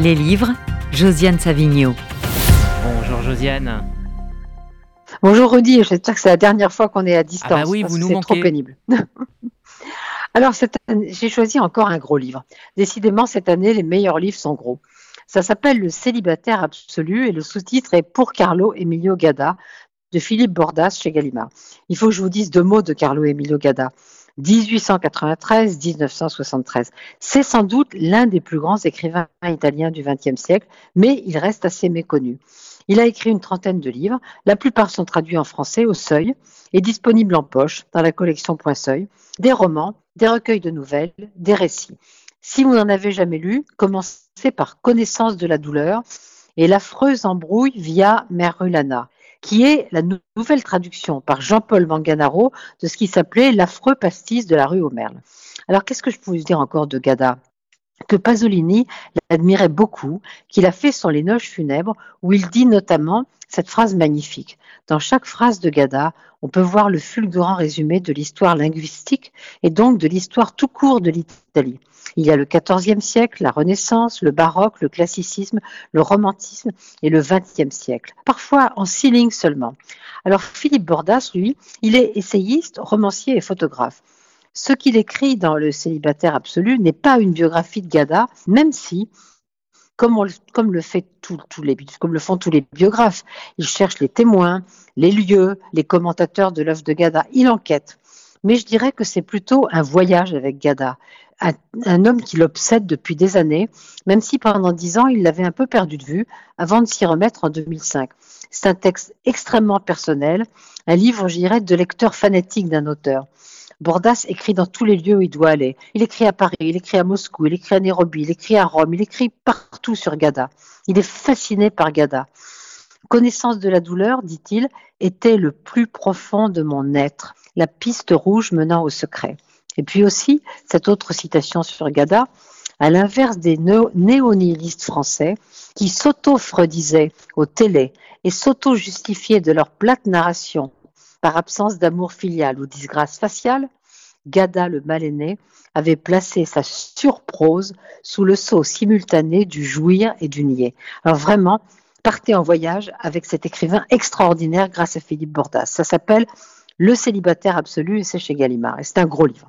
Les livres, Josiane Savigno. Bonjour Josiane. Bonjour Rudy, j'espère que c'est la dernière fois qu'on est à distance. Ah bah oui, vous nous C'est trop pénible. Alors, j'ai choisi encore un gros livre. Décidément, cette année, les meilleurs livres sont gros. Ça s'appelle Le célibataire absolu et le sous-titre est Pour Carlo Emilio Gada de Philippe Bordas chez Gallimard. Il faut que je vous dise deux mots de Carlo Emilio Gada. 1893-1973. C'est sans doute l'un des plus grands écrivains italiens du XXe siècle, mais il reste assez méconnu. Il a écrit une trentaine de livres, la plupart sont traduits en français au seuil et disponibles en poche dans la collection Point Seuil, des romans, des recueils de nouvelles, des récits. Si vous n'en avez jamais lu, commencez par Connaissance de la douleur et l'affreuse embrouille via Merulana qui est la nouvelle traduction par Jean-Paul Manganaro de ce qui s'appelait L'affreux pastis de la rue aux Merles. Alors, qu'est-ce que je pouvais dire encore de Gada? Que Pasolini l'admirait beaucoup, qu'il a fait les noces funèbres, où il dit notamment cette phrase magnifique. Dans chaque phrase de Gada, on peut voir le fulgurant résumé de l'histoire linguistique et donc de l'histoire tout court de l'Italie. Il y a le XIVe siècle, la Renaissance, le baroque, le classicisme, le romantisme et le XXe siècle, parfois en six lignes seulement. Alors Philippe Bordas, lui, il est essayiste, romancier et photographe. Ce qu'il écrit dans Le célibataire absolu n'est pas une biographie de Gada, même si, comme, le, fait les, comme le font tous les biographes, il cherche les témoins, les lieux, les commentateurs de l'œuvre de Gada, il enquête. Mais je dirais que c'est plutôt un voyage avec Gada, un, homme qui l'obsède depuis des années, même si pendant dix ans, il l'avait un peu perdu de vue avant de s'y remettre en 2005. C'est un texte extrêmement personnel, un livre, je dirais, de lecteur fanatique d'un auteur. Bordas écrit dans tous les lieux où il doit aller. Il écrit à Paris, il écrit à Moscou, il écrit à Nairobi, il écrit à Rome, il écrit partout sur Gada. Il est fasciné par Gada. Connaissance de la douleur, dit-il, était le plus profond de mon être, la piste rouge menant au secret. Et puis aussi, cette autre citation sur Gada, à l'inverse des néo-nihilistes français qui s'auto-freudisaient aux télés et s'auto-justifiaient de leur plate narration par absence d'amour filial ou disgrâce faciale, Gada le mal-aîné avait placé sa surprose sous le sceau simultané du jouir et du nier. Alors vraiment, partez en voyage avec cet écrivain extraordinaire grâce à Philippe Bordas. Ça s'appelle Le célibataire absolu et c'est chez Gallimard et c'est un gros livre.